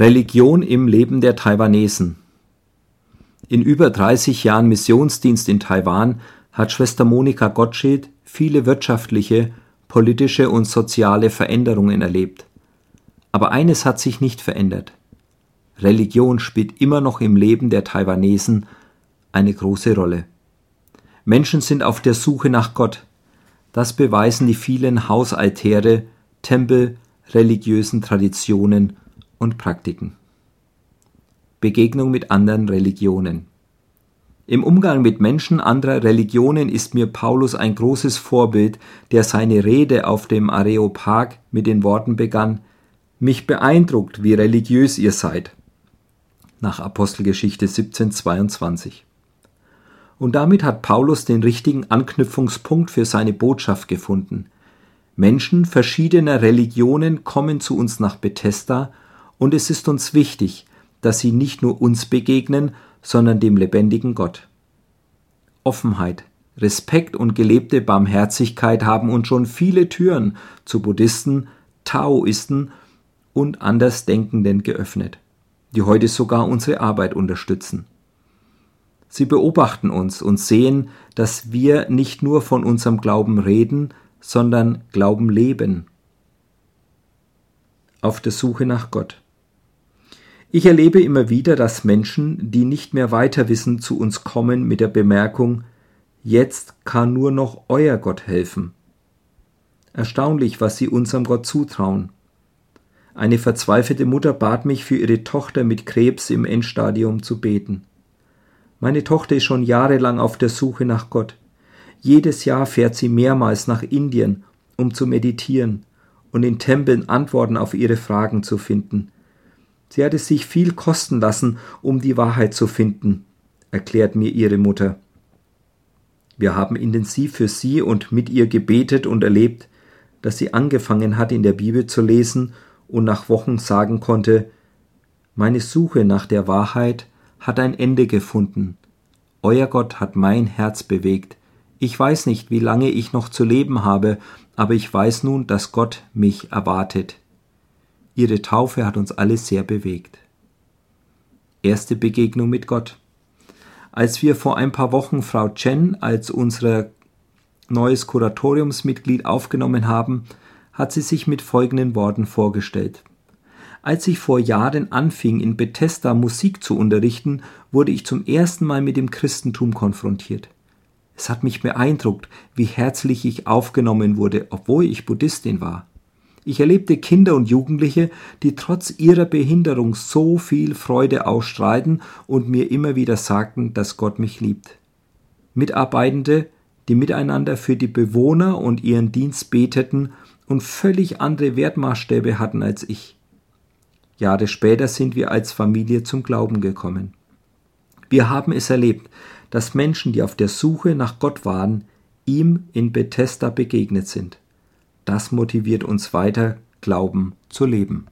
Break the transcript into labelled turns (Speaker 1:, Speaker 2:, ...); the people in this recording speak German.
Speaker 1: Religion im Leben der Taiwanesen. In über 30 Jahren Missionsdienst in Taiwan hat Schwester Monika Gottschild viele wirtschaftliche, politische und soziale Veränderungen erlebt. Aber eines hat sich nicht verändert. Religion spielt immer noch im Leben der Taiwanesen eine große Rolle. Menschen sind auf der Suche nach Gott. Das beweisen die vielen Hausaltäre, Tempel, religiösen Traditionen und Praktiken. Begegnung mit anderen Religionen. Im Umgang mit Menschen anderer Religionen ist mir Paulus ein großes Vorbild, der seine Rede auf dem Areopag mit den Worten begann, mich beeindruckt, wie religiös ihr seid. Nach Apostelgeschichte 17,22. Und damit hat Paulus den richtigen Anknüpfungspunkt für seine Botschaft gefunden. Menschen verschiedener Religionen kommen zu uns nach Bethesda und es ist uns wichtig, dass sie nicht nur uns begegnen, sondern dem lebendigen Gott. Offenheit, Respekt und gelebte Barmherzigkeit haben uns schon viele Türen zu Buddhisten, Taoisten und Andersdenkenden geöffnet, die heute sogar unsere Arbeit unterstützen. Sie beobachten uns und sehen, dass wir nicht nur von unserem Glauben reden, sondern Glauben leben. Auf der Suche nach Gott. Ich erlebe immer wieder, dass Menschen, die nicht mehr weiter wissen, zu uns kommen mit der Bemerkung, jetzt kann nur noch euer Gott helfen. Erstaunlich, was sie unserem Gott zutrauen. Eine verzweifelte Mutter bat mich für ihre Tochter mit Krebs im Endstadium zu beten. Meine Tochter ist schon jahrelang auf der Suche nach Gott. Jedes Jahr fährt sie mehrmals nach Indien, um zu meditieren und in Tempeln Antworten auf ihre Fragen zu finden. Sie hat es sich viel kosten lassen, um die Wahrheit zu finden, erklärt mir ihre Mutter. Wir haben intensiv für sie und mit ihr gebetet und erlebt, dass sie angefangen hat, in der Bibel zu lesen und nach Wochen sagen konnte, meine Suche nach der Wahrheit hat ein Ende gefunden. Euer Gott hat mein Herz bewegt. Ich weiß nicht, wie lange ich noch zu leben habe, aber ich weiß nun, dass Gott mich erwartet. Ihre Taufe hat uns alle sehr bewegt. Erste Begegnung mit Gott. Als wir vor ein paar Wochen Frau Chen als unser neues Kuratoriumsmitglied aufgenommen haben, hat sie sich mit folgenden Worten vorgestellt. Als ich vor Jahren anfing, in Bethesda Musik zu unterrichten, wurde ich zum ersten Mal mit dem Christentum konfrontiert. Es hat mich beeindruckt, wie herzlich ich aufgenommen wurde, obwohl ich Buddhistin war. Ich erlebte Kinder und Jugendliche, die trotz ihrer Behinderung so viel Freude ausstrahlten und mir immer wieder sagten, dass Gott mich liebt. Mitarbeitende, die miteinander für die Bewohner und ihren Dienst beteten und völlig andere Wertmaßstäbe hatten als ich. Jahre später sind wir als Familie zum Glauben gekommen. Wir haben es erlebt, dass Menschen, die auf der Suche nach Gott waren, ihm in Bethesda begegnet sind. Das motiviert uns weiter, Glauben zu leben.